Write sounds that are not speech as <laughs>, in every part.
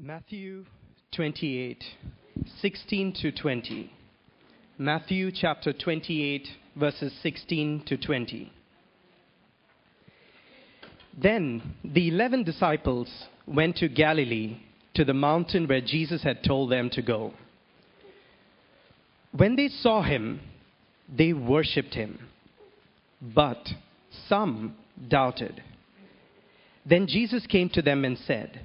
Matthew 28, 16 to 20. Matthew chapter 28, verses 16 to 20. Then the eleven disciples went to Galilee, to the mountain where Jesus had told them to go. When they saw him, they worshipped him, but some doubted. Then Jesus came to them and said,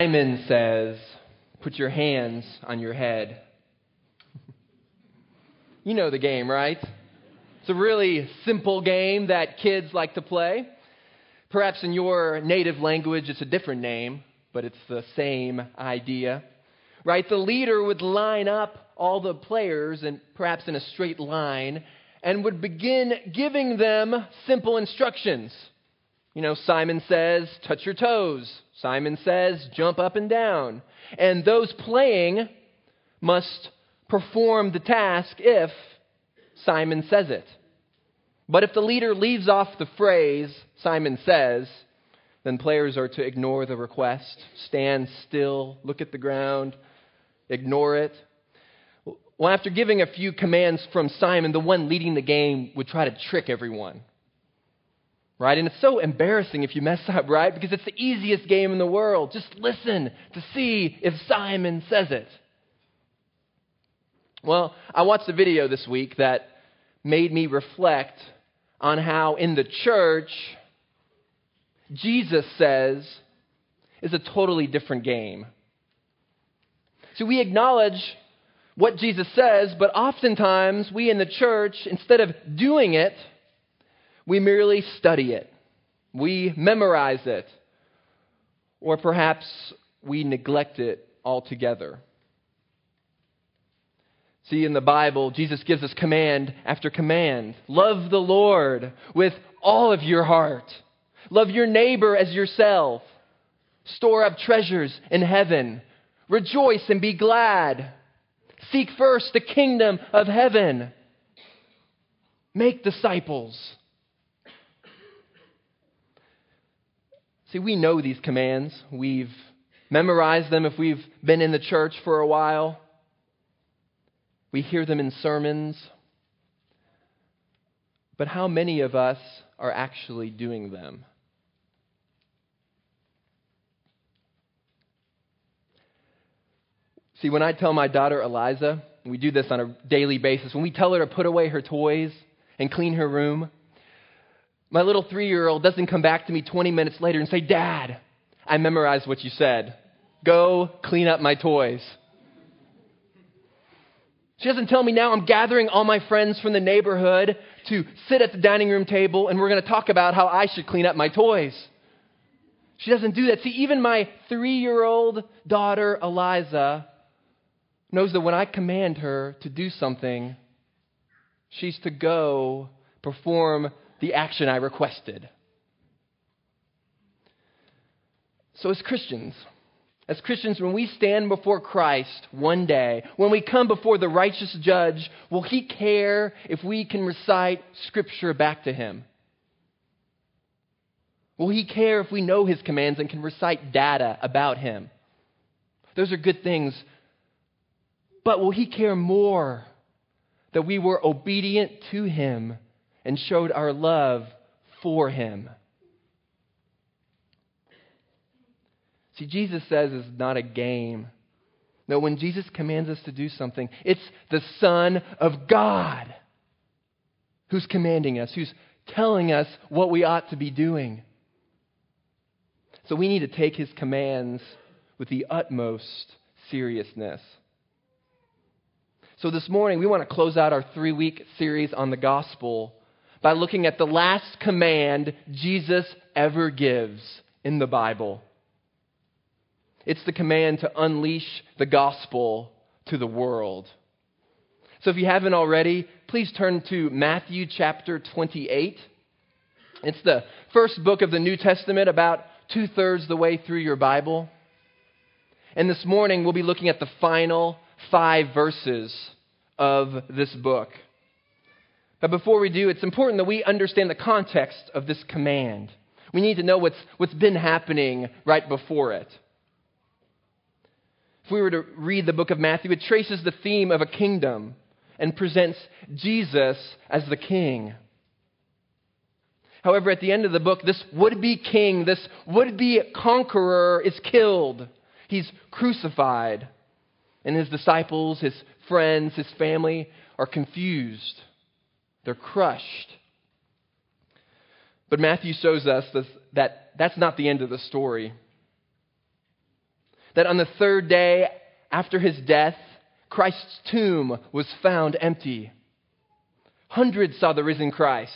Simon says, Put your hands on your head. <laughs> You know the game, right? It's a really simple game that kids like to play. Perhaps in your native language it's a different name, but it's the same idea. Right? The leader would line up all the players and perhaps in a straight line and would begin giving them simple instructions. You know, Simon says, touch your toes. Simon says, jump up and down. And those playing must perform the task if Simon says it. But if the leader leaves off the phrase, Simon says, then players are to ignore the request, stand still, look at the ground, ignore it. Well, after giving a few commands from Simon, the one leading the game would try to trick everyone. Right? And it's so embarrassing if you mess up, right? Because it's the easiest game in the world. Just listen to see if Simon says it. Well, I watched a video this week that made me reflect on how in the church, Jesus says is a totally different game. So we acknowledge what Jesus says, but oftentimes we in the church, instead of doing it, we merely study it. We memorize it. Or perhaps we neglect it altogether. See, in the Bible, Jesus gives us command after command. Love the Lord with all of your heart. Love your neighbor as yourself. Store up treasures in heaven. Rejoice and be glad. Seek first the kingdom of heaven. Make disciples. See, we know these commands. We've memorized them if we've been in the church for a while. We hear them in sermons. But how many of us are actually doing them? See, when I tell my daughter Eliza, we do this on a daily basis, when we tell her to put away her toys and clean her room, my little three year old doesn't come back to me 20 minutes later and say, Dad, I memorized what you said. Go clean up my toys. She doesn't tell me now I'm gathering all my friends from the neighborhood to sit at the dining room table and we're going to talk about how I should clean up my toys. She doesn't do that. See, even my three year old daughter, Eliza, knows that when I command her to do something, she's to go perform the action I requested. So, as Christians, as Christians, when we stand before Christ one day, when we come before the righteous judge, will He care if we can recite Scripture back to Him? Will He care if we know His commands and can recite data about Him? Those are good things. But will He care more that we were obedient to Him and showed our love for Him? See, Jesus says it's not a game. No, when Jesus commands us to do something, it's the Son of God who's commanding us, who's telling us what we ought to be doing. So we need to take his commands with the utmost seriousness. So this morning, we want to close out our three week series on the gospel by looking at the last command Jesus ever gives in the Bible. It's the command to unleash the gospel to the world. So if you haven't already, please turn to Matthew chapter 28. It's the first book of the New Testament, about two thirds the way through your Bible. And this morning we'll be looking at the final five verses of this book. But before we do, it's important that we understand the context of this command. We need to know what's, what's been happening right before it. If we were to read the book of Matthew, it traces the theme of a kingdom and presents Jesus as the king. However, at the end of the book, this would be king, this would be conqueror is killed. He's crucified. And his disciples, his friends, his family are confused. They're crushed. But Matthew shows us that that's not the end of the story. That on the third day after his death, Christ's tomb was found empty. Hundreds saw the risen Christ.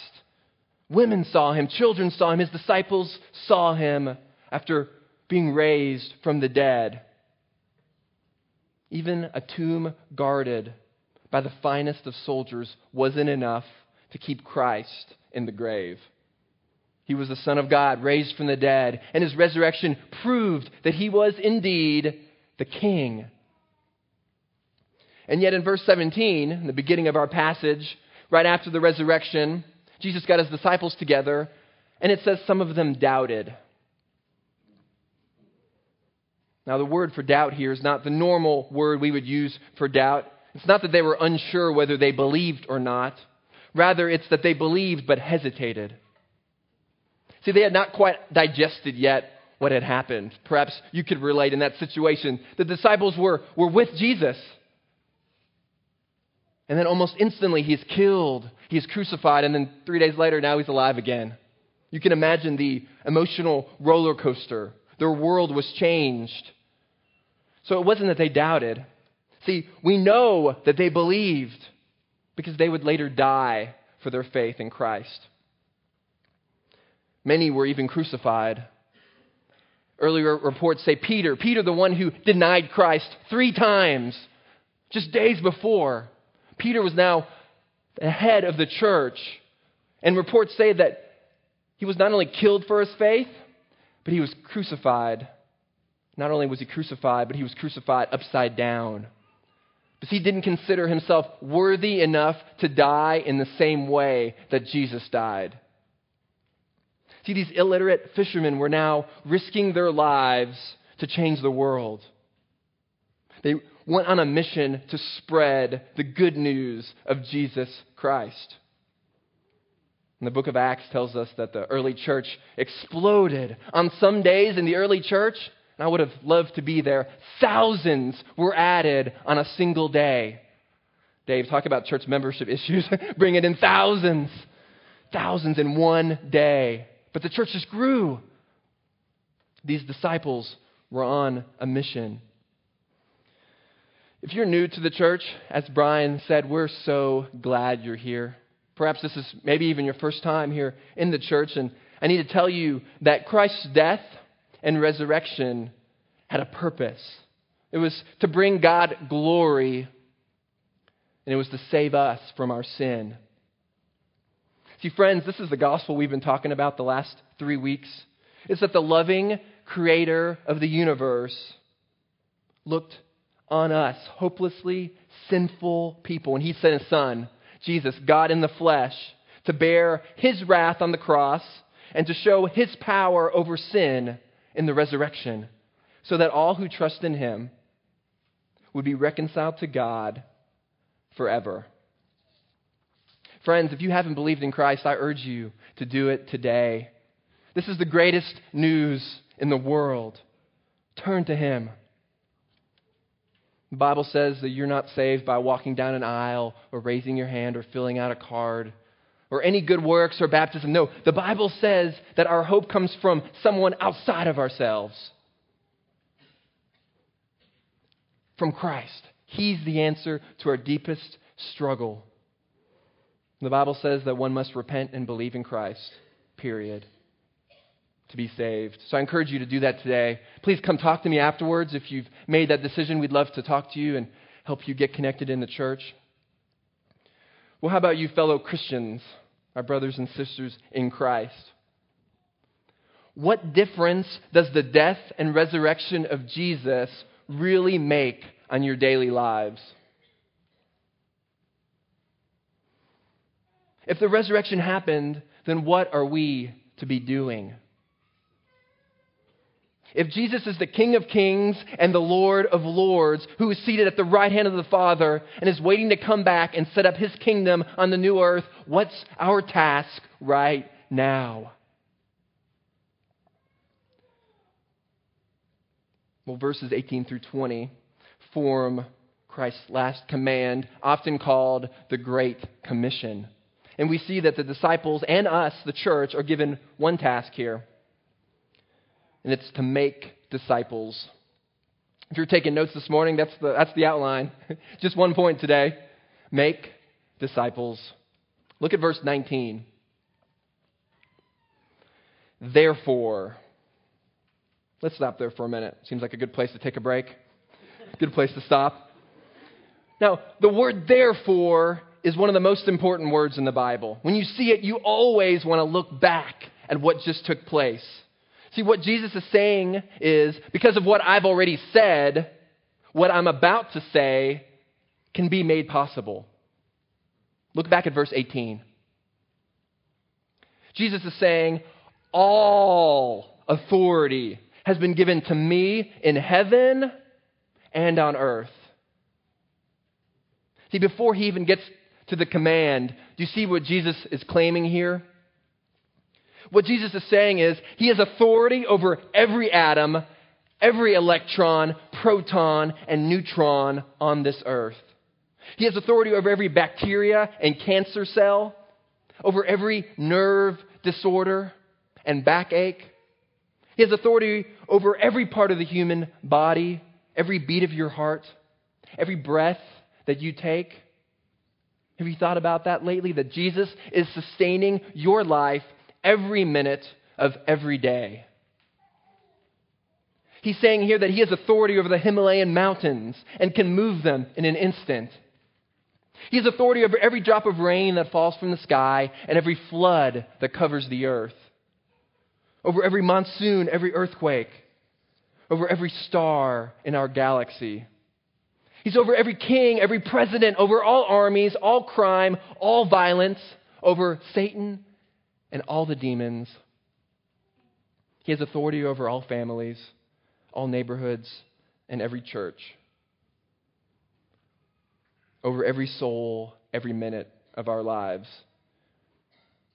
Women saw him, children saw him, his disciples saw him after being raised from the dead. Even a tomb guarded by the finest of soldiers wasn't enough to keep Christ in the grave. He was the Son of God, raised from the dead, and his resurrection proved that he was indeed the King. And yet, in verse 17, in the beginning of our passage, right after the resurrection, Jesus got his disciples together, and it says some of them doubted. Now, the word for doubt here is not the normal word we would use for doubt. It's not that they were unsure whether they believed or not. Rather, it's that they believed but hesitated. See, they had not quite digested yet what had happened. Perhaps you could relate in that situation. The disciples were, were with Jesus. And then almost instantly, he's killed, he's crucified, and then three days later, now he's alive again. You can imagine the emotional roller coaster. Their world was changed. So it wasn't that they doubted. See, we know that they believed because they would later die for their faith in Christ. Many were even crucified. Earlier reports say Peter, Peter, the one who denied Christ three times just days before. Peter was now the head of the church. And reports say that he was not only killed for his faith, but he was crucified. Not only was he crucified, but he was crucified upside down. Because he didn't consider himself worthy enough to die in the same way that Jesus died. See, these illiterate fishermen were now risking their lives to change the world. They went on a mission to spread the good news of Jesus Christ. And the book of Acts tells us that the early church exploded. On some days in the early church, and I would have loved to be there, thousands were added on a single day. Dave, talk about church membership <laughs> issues. Bring it in thousands. Thousands in one day. But the church just grew. These disciples were on a mission. If you're new to the church, as Brian said, we're so glad you're here. Perhaps this is maybe even your first time here in the church, and I need to tell you that Christ's death and resurrection had a purpose. It was to bring God glory, and it was to save us from our sin. See, friends, this is the gospel we've been talking about the last three weeks. It's that the loving creator of the universe looked on us, hopelessly sinful people, and he sent his son, Jesus, God in the flesh, to bear his wrath on the cross and to show his power over sin in the resurrection, so that all who trust in him would be reconciled to God forever. Friends, if you haven't believed in Christ, I urge you to do it today. This is the greatest news in the world. Turn to Him. The Bible says that you're not saved by walking down an aisle or raising your hand or filling out a card or any good works or baptism. No, the Bible says that our hope comes from someone outside of ourselves. From Christ. He's the answer to our deepest struggle. The Bible says that one must repent and believe in Christ, period. to be saved. So I encourage you to do that today. Please come talk to me afterwards if you've made that decision. We'd love to talk to you and help you get connected in the church. Well, how about you, fellow Christians, our brothers and sisters in Christ? What difference does the death and resurrection of Jesus really make on your daily lives? If the resurrection happened, then what are we to be doing? If Jesus is the King of Kings and the Lord of Lords, who is seated at the right hand of the Father and is waiting to come back and set up his kingdom on the new earth, what's our task right now? Well, verses 18 through 20 form Christ's last command, often called the Great Commission. And we see that the disciples and us, the church, are given one task here, and it's to make disciples. If you're taking notes this morning, that's the, that's the outline. <laughs> Just one point today make disciples. Look at verse 19. Therefore, let's stop there for a minute. Seems like a good place to take a break. Good place to stop. Now, the word therefore is one of the most important words in the Bible. When you see it, you always want to look back at what just took place. See, what Jesus is saying is because of what I've already said, what I'm about to say can be made possible. Look back at verse 18. Jesus is saying, All authority has been given to me in heaven and on earth. See, before he even gets to the command, do you see what Jesus is claiming here? What Jesus is saying is he has authority over every atom, every electron, proton, and neutron on this earth. He has authority over every bacteria and cancer cell, over every nerve disorder and backache. He has authority over every part of the human body, every beat of your heart, every breath that you take. Have you thought about that lately? That Jesus is sustaining your life every minute of every day. He's saying here that he has authority over the Himalayan mountains and can move them in an instant. He has authority over every drop of rain that falls from the sky and every flood that covers the earth, over every monsoon, every earthquake, over every star in our galaxy. He's over every king, every president, over all armies, all crime, all violence, over Satan and all the demons. He has authority over all families, all neighborhoods, and every church. Over every soul, every minute of our lives.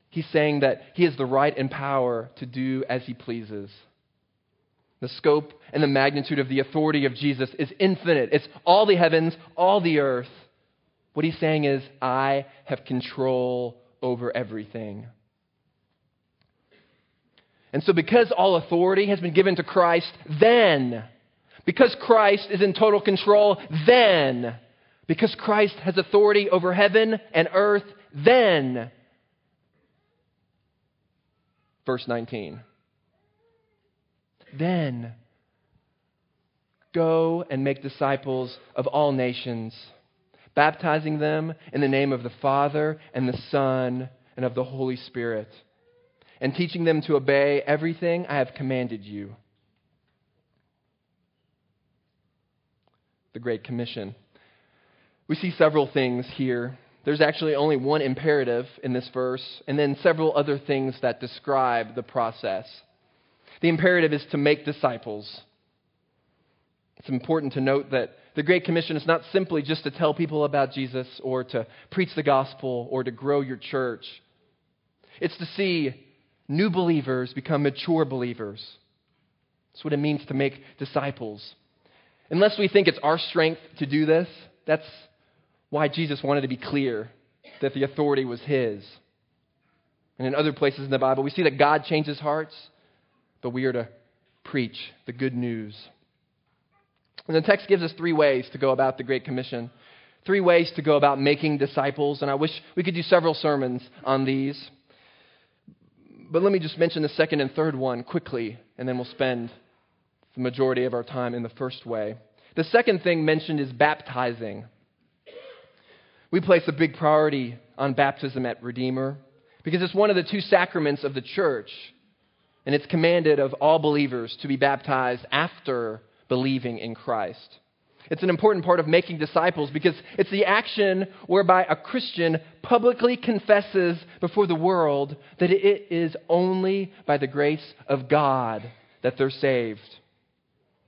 He's saying that he has the right and power to do as he pleases. The scope and the magnitude of the authority of Jesus is infinite. It's all the heavens, all the earth. What he's saying is, I have control over everything. And so, because all authority has been given to Christ, then, because Christ is in total control, then, because Christ has authority over heaven and earth, then, verse 19. Then go and make disciples of all nations, baptizing them in the name of the Father and the Son and of the Holy Spirit, and teaching them to obey everything I have commanded you. The Great Commission. We see several things here. There's actually only one imperative in this verse, and then several other things that describe the process. The imperative is to make disciples. It's important to note that the Great Commission is not simply just to tell people about Jesus or to preach the gospel or to grow your church. It's to see new believers become mature believers. That's what it means to make disciples. Unless we think it's our strength to do this, that's why Jesus wanted to be clear that the authority was His. And in other places in the Bible, we see that God changes hearts but we are to preach the good news. And the text gives us three ways to go about the Great Commission, three ways to go about making disciples, and I wish we could do several sermons on these. But let me just mention the second and third one quickly, and then we'll spend the majority of our time in the first way. The second thing mentioned is baptizing. We place a big priority on baptism at Redeemer because it's one of the two sacraments of the church, and it's commanded of all believers to be baptized after believing in Christ. It's an important part of making disciples because it's the action whereby a Christian publicly confesses before the world that it is only by the grace of God that they're saved.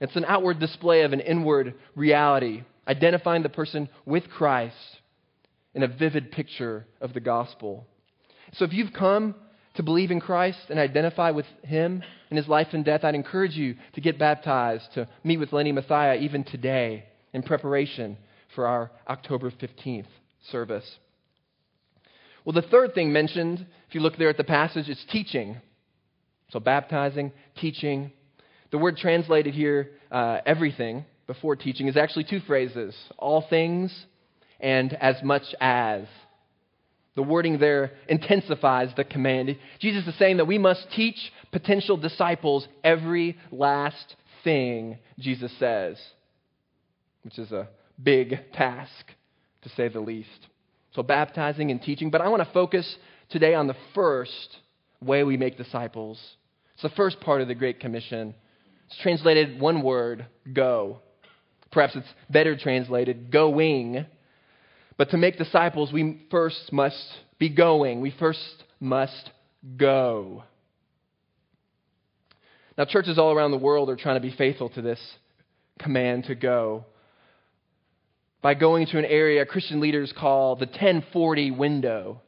It's an outward display of an inward reality, identifying the person with Christ in a vivid picture of the gospel. So if you've come to believe in Christ and identify with Him in His life and death, I'd encourage you to get baptized, to meet with Lenny Mathia even today in preparation for our October 15th service. Well, the third thing mentioned, if you look there at the passage, is teaching. So, baptizing, teaching. The word translated here, uh, everything, before teaching, is actually two phrases all things and as much as. The wording there intensifies the command. Jesus is saying that we must teach potential disciples every last thing Jesus says which is a big task, to say the least. So, baptizing and teaching. But I want to focus today on the first way we make disciples. It's the first part of the Great Commission. It's translated one word go. Perhaps it's better translated going. But to make disciples, we first must be going. We first must go. Now, churches all around the world are trying to be faithful to this command to go by going to an area Christian leaders call the 1040 window.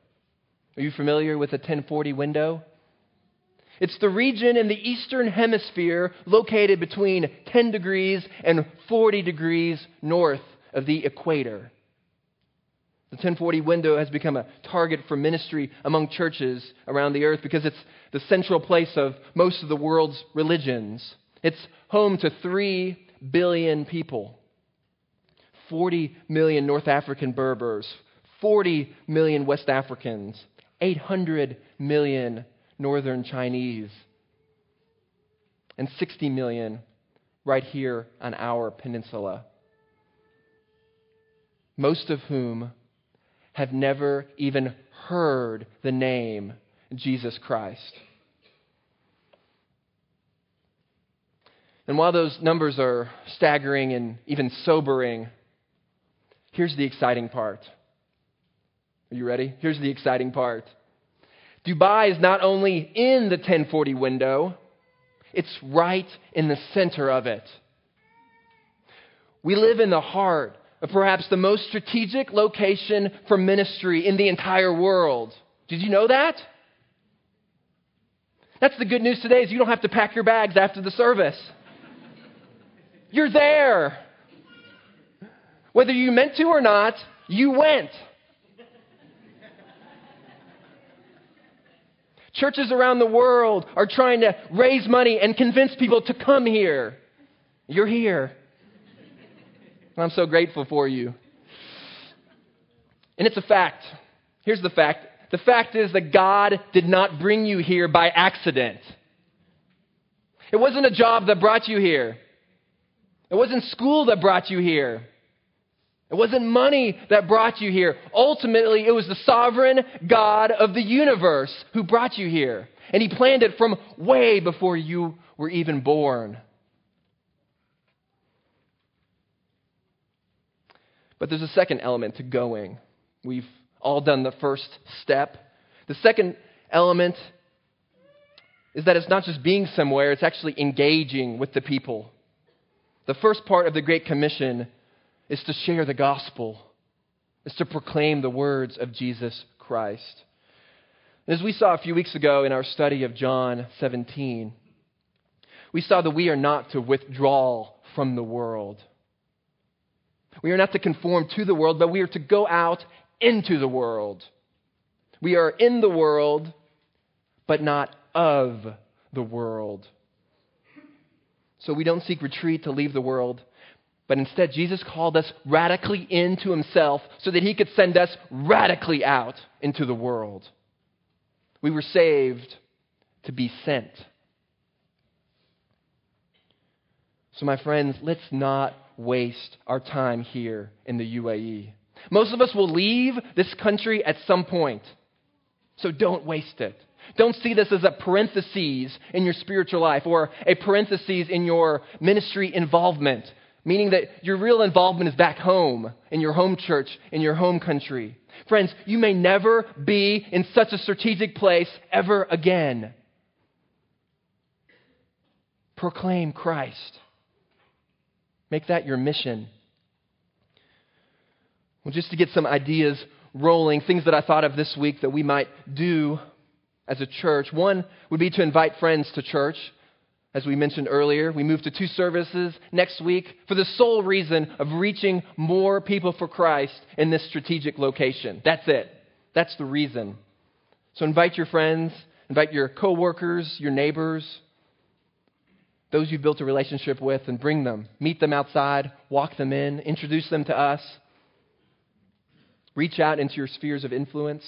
Are you familiar with the 1040 window? It's the region in the eastern hemisphere located between 10 degrees and 40 degrees north of the equator. The 1040 window has become a target for ministry among churches around the earth because it's the central place of most of the world's religions. It's home to 3 billion people. 40 million North African Berbers, 40 million West Africans, 800 million Northern Chinese, and 60 million right here on our peninsula. Most of whom have never even heard the name Jesus Christ. And while those numbers are staggering and even sobering, Here's the exciting part. Are you ready? Here's the exciting part. Dubai is not only in the 1040 window, it's right in the center of it. We live in the heart of perhaps the most strategic location for ministry in the entire world. Did you know that? That's the good news today is you don't have to pack your bags after the service. You're there. Whether you meant to or not, you went. Churches around the world are trying to raise money and convince people to come here. You're here. I'm so grateful for you. And it's a fact. Here's the fact the fact is that God did not bring you here by accident. It wasn't a job that brought you here, it wasn't school that brought you here. It wasn't money that brought you here. Ultimately, it was the sovereign God of the universe who brought you here. And He planned it from way before you were even born. But there's a second element to going. We've all done the first step. The second element is that it's not just being somewhere, it's actually engaging with the people. The first part of the Great Commission is to share the gospel, is to proclaim the words of Jesus Christ. as we saw a few weeks ago in our study of John 17, we saw that we are not to withdraw from the world. We are not to conform to the world, but we are to go out into the world. We are in the world, but not of the world. So we don't seek retreat to leave the world, but instead, Jesus called us radically into himself so that he could send us radically out into the world. We were saved to be sent. So, my friends, let's not waste our time here in the UAE. Most of us will leave this country at some point. So don't waste it. Don't see this as a parenthesis in your spiritual life or a parenthesis in your ministry involvement, meaning that your real involvement is back home, in your home church, in your home country. Friends, you may never be in such a strategic place ever again. Proclaim Christ. Make that your mission. Well, just to get some ideas rolling, things that I thought of this week that we might do as a church. One would be to invite friends to church. As we mentioned earlier, we move to two services next week for the sole reason of reaching more people for Christ in this strategic location. That's it. That's the reason. So invite your friends, invite your coworkers, your neighbors, those you've built a relationship with, and bring them. Meet them outside, walk them in, introduce them to us. Reach out into your spheres of influence.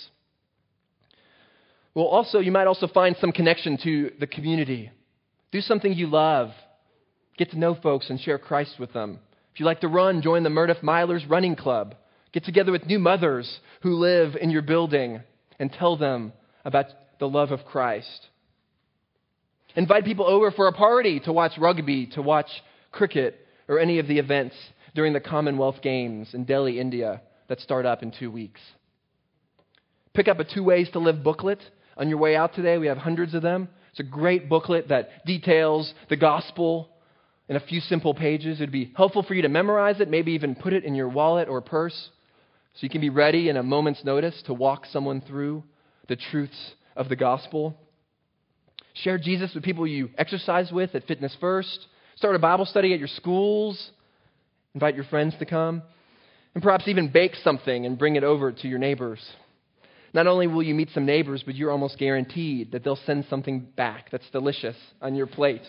Well, also, you might also find some connection to the community. Do something you love. Get to know folks and share Christ with them. If you like to run, join the Mirdif Milers Running Club. Get together with new mothers who live in your building and tell them about the love of Christ. Invite people over for a party to watch rugby, to watch cricket, or any of the events during the Commonwealth Games in Delhi, India that start up in two weeks. Pick up a Two Ways to Live booklet on your way out today. We have hundreds of them. It's a great booklet that details the gospel in a few simple pages. It'd be helpful for you to memorize it, maybe even put it in your wallet or purse so you can be ready in a moment's notice to walk someone through the truths of the gospel. Share Jesus with people you exercise with at Fitness First. Start a Bible study at your schools. Invite your friends to come and perhaps even bake something and bring it over to your neighbors. Not only will you meet some neighbors, but you're almost guaranteed that they'll send something back that's delicious on your plate.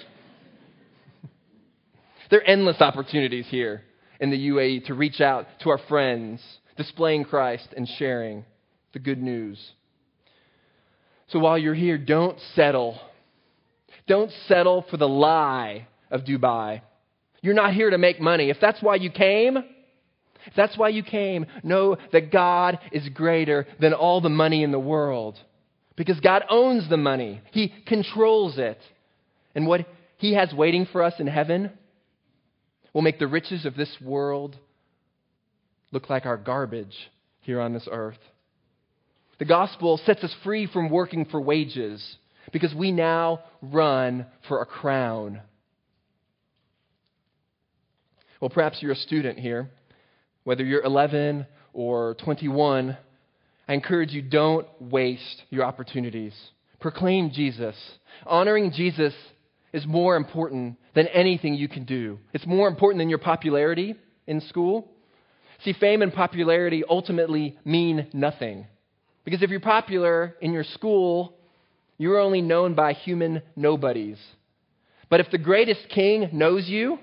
<laughs> there are endless opportunities here in the UAE to reach out to our friends, displaying Christ and sharing the good news. So while you're here, don't settle. Don't settle for the lie of Dubai. You're not here to make money. If that's why you came, if that's why you came, know that God is greater than all the money in the world. Because God owns the money, He controls it. And what He has waiting for us in heaven will make the riches of this world look like our garbage here on this earth. The gospel sets us free from working for wages because we now run for a crown. Well, perhaps you're a student here whether you're 11 or 21, I encourage you don't waste your opportunities. Proclaim Jesus. Honoring Jesus is more important than anything you can do. It's more important than your popularity in school. See, fame and popularity ultimately mean nothing. Because if you're popular in your school, you're only known by human nobodies. But if the greatest king knows you,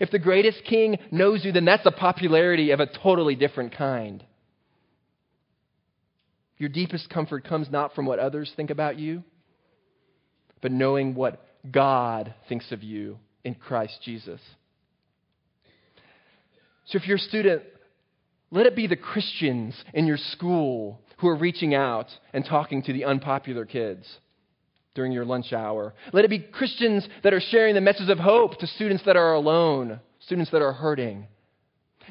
if the greatest king knows you, then that's a popularity of a totally different kind. Your deepest comfort comes not from what others think about you, but knowing what God thinks of you in Christ Jesus. So if you're a student, let it be the Christians in your school who are reaching out and talking to the unpopular kids during your lunch hour. Let it be Christians that are sharing the message of hope to students that are alone, students that are hurting.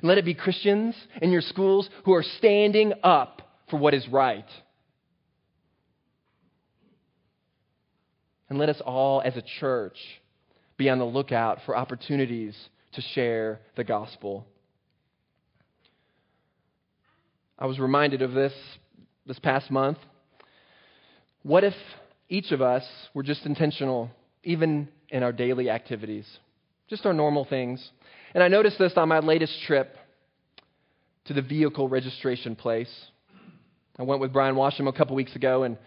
Let it be Christians in your schools who are standing up for what is right. And let us all, as a church, be on the lookout for opportunities to share the gospel. I was reminded of this this past month. What if each of us were just intentional, even in our daily activities, just our normal things. And I noticed this on my latest trip to the vehicle registration place. I went with Brian Washam a couple weeks ago, and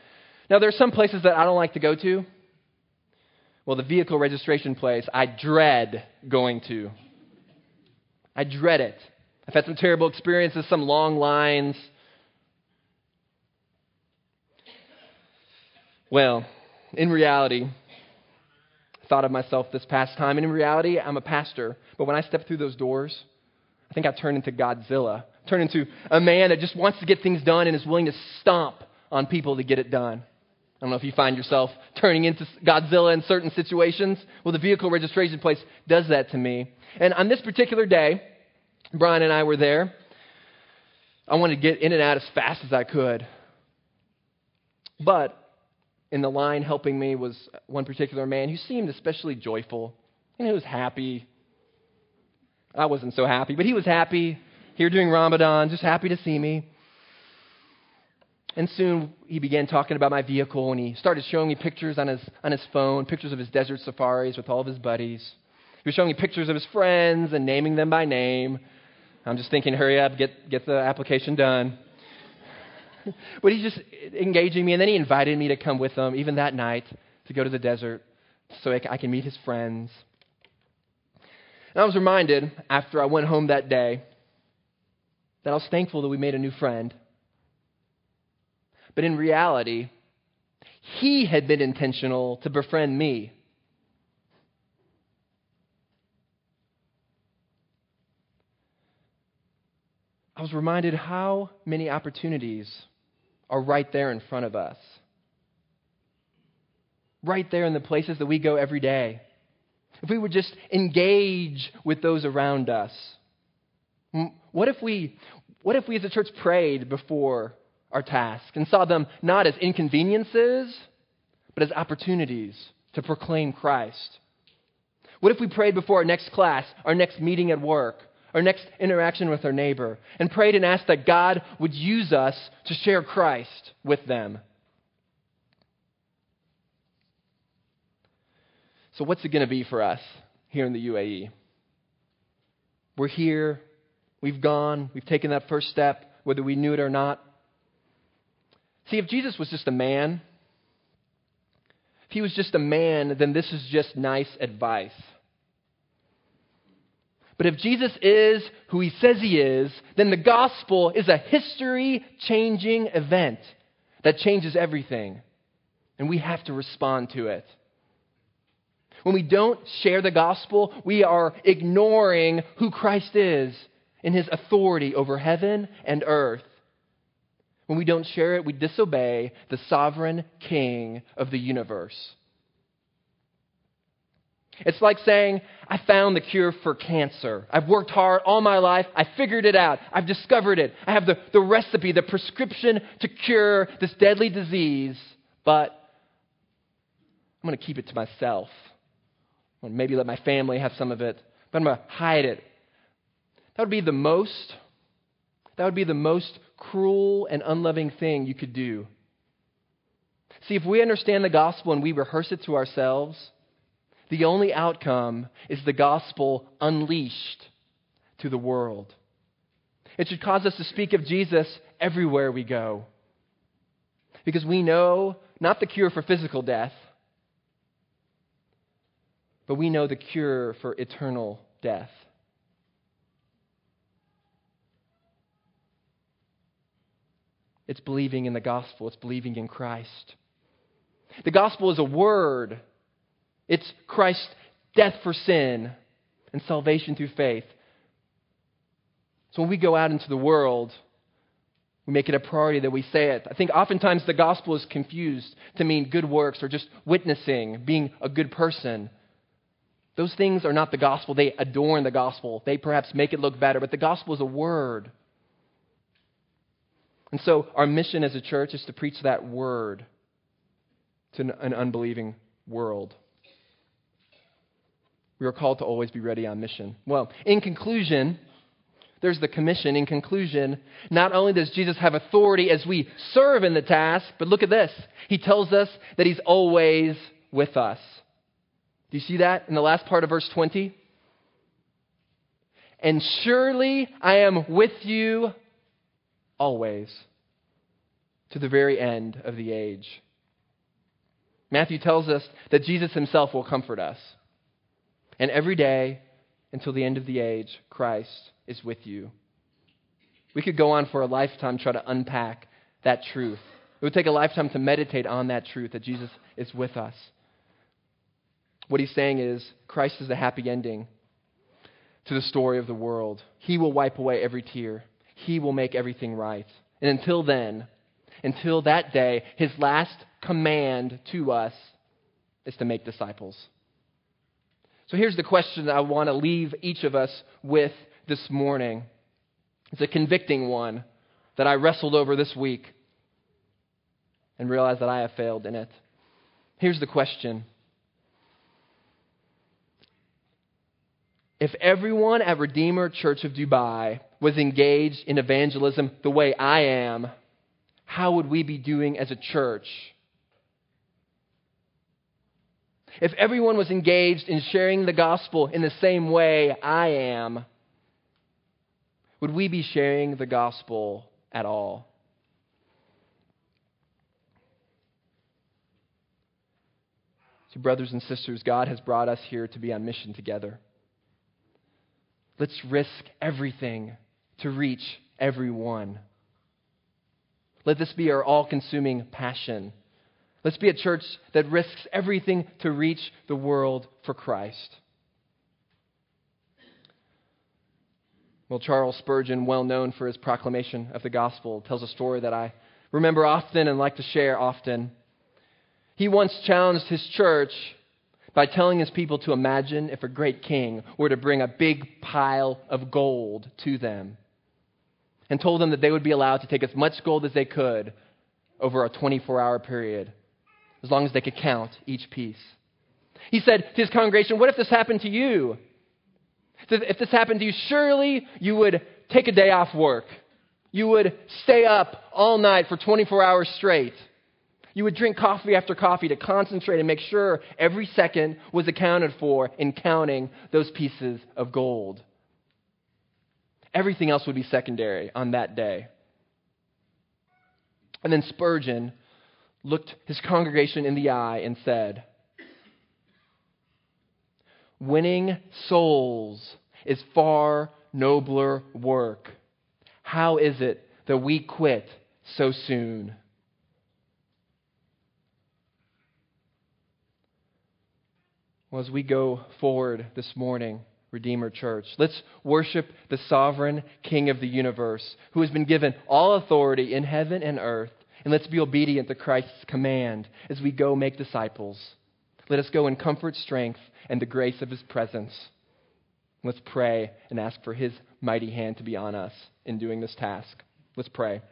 now there are some places that I don't like to go to. Well, the vehicle registration place, I dread going to. I dread it. I've had some terrible experiences, some long lines, Well, in reality, I thought of myself this past time, and in reality, I'm a pastor. But when I step through those doors, I think I turn into Godzilla. Turn into a man that just wants to get things done and is willing to stomp on people to get it done. I don't know if you find yourself turning into Godzilla in certain situations. Well, the vehicle registration place does that to me. And on this particular day, Brian and I were there. I wanted to get in and out as fast as I could. But in the line helping me was one particular man who seemed especially joyful. And he was happy. I wasn't so happy, but he was happy here doing Ramadan, just happy to see me. And soon he began talking about my vehicle and he started showing me pictures on his, on his phone, pictures of his desert safaris with all of his buddies. He was showing me pictures of his friends and naming them by name. I'm just thinking, hurry up, get, get the application done. <laughs> but he's just engaging me, and then he invited me to come with him, even that night, to go to the desert so I can meet his friends. And I was reminded after I went home that day that I was thankful that we made a new friend. But in reality, he had been intentional to befriend me. I was reminded how many opportunities are right there in front of us. Right there in the places that we go every day. If we would just engage with those around us. What if we, what if we as a church prayed before our task and saw them not as inconveniences, but as opportunities to proclaim Christ? What if we prayed before our next class, our next meeting at work, our next interaction with our neighbor, and prayed and asked that God would use us to share Christ with them. So, what's it going to be for us here in the UAE? We're here, we've gone, we've taken that first step, whether we knew it or not. See, if Jesus was just a man, if he was just a man, then this is just nice advice. But if Jesus is who he says he is, then the gospel is a history changing event that changes everything. And we have to respond to it. When we don't share the gospel, we are ignoring who Christ is in his authority over heaven and earth. When we don't share it, we disobey the sovereign king of the universe. It's like saying, I found the cure for cancer. I've worked hard all my life. I figured it out. I've discovered it. I have the, the recipe, the prescription to cure this deadly disease, but I'm going to keep it to myself. maybe let my family have some of it, but I'm going to hide it. That would be the most, that would be the most cruel and unloving thing you could do. See, if we understand the gospel and we rehearse it to ourselves, the only outcome is the gospel unleashed to the world. It should cause us to speak of Jesus everywhere we go. Because we know not the cure for physical death, but we know the cure for eternal death. It's believing in the gospel, it's believing in Christ. The gospel is a word it's Christ's death for sin and salvation through faith. So when we go out into the world, we make it a priority that we say it. I think oftentimes the gospel is confused to mean good works or just witnessing, being a good person. Those things are not the gospel. They adorn the gospel. They perhaps make it look better, but the gospel is a word. And so our mission as a church is to preach that word to an unbelieving world. We are called to always be ready on mission. Well, in conclusion, there's the commission. In conclusion, not only does Jesus have authority as we serve in the task, but look at this. He tells us that he's always with us. Do you see that in the last part of verse 20? And surely I am with you always to the very end of the age. Matthew tells us that Jesus himself will comfort us. And every day until the end of the age, Christ is with you. We could go on for a lifetime trying to unpack that truth. It would take a lifetime to meditate on that truth that Jesus is with us. What he's saying is Christ is the happy ending to the story of the world. He will wipe away every tear, He will make everything right. And until then, until that day, His last command to us is to make disciples. So here's the question that I want to leave each of us with this morning. It's a convicting one that I wrestled over this week and realized that I have failed in it. Here's the question If everyone at Redeemer Church of Dubai was engaged in evangelism the way I am, how would we be doing as a church? If everyone was engaged in sharing the gospel in the same way I am, would we be sharing the gospel at all? So, brothers and sisters, God has brought us here to be on mission together. Let's risk everything to reach everyone. Let this be our all consuming passion. Let's be a church that risks everything to reach the world for Christ. Well, Charles Spurgeon, well known for his proclamation of the gospel, tells a story that I remember often and like to share often. He once challenged his church by telling his people to imagine if a great king were to bring a big pile of gold to them and told them that they would be allowed to take as much gold as they could over a 24 hour period, as long as they could count each piece. He said to his congregation, What if this happened to you? If this happened to you, surely you would take a day off work. You would stay up all night for 24 hours straight. You would drink coffee after coffee to concentrate and make sure every second was accounted for in counting those pieces of gold. Everything else would be secondary on that day. And then Spurgeon looked his congregation in the eye and said, Winning souls is far nobler work. How is it that we quit so soon? Well, as we go forward this morning, Redeemer Church, let's worship the sovereign King of the universe who has been given all authority in heaven and earth. And let's be obedient to Christ's command as we go make disciples. Let us go in comfort, strength, and the grace of his presence. Let's pray and ask for his mighty hand to be on us in doing this task. Let's pray.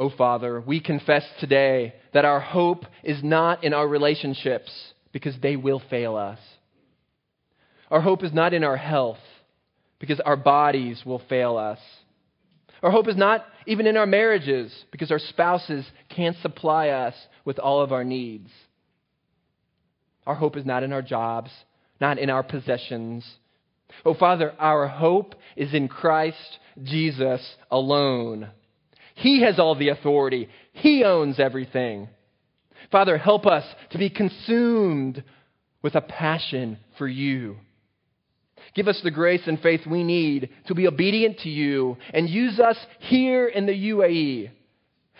Oh, Father, we confess today that our hope is not in our relationships because they will fail us. Our hope is not in our health because our bodies will fail us. Our hope is not even in our marriages because our spouses can't supply us with all of our needs. Our hope is not in our jobs, not in our possessions. Oh, Father, our hope is in Christ Jesus alone. He has all the authority, He owns everything. Father, help us to be consumed with a passion for you. Give us the grace and faith we need to be obedient to you and use us here in the UAE.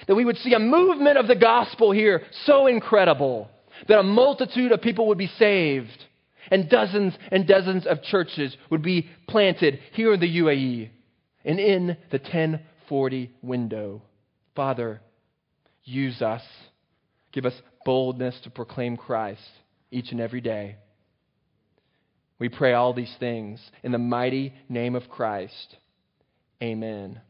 That we would see a movement of the gospel here so incredible that a multitude of people would be saved and dozens and dozens of churches would be planted here in the UAE and in the 10 40 window. Father, use us. Give us boldness to proclaim Christ each and every day. We pray all these things in the mighty name of Christ. Amen.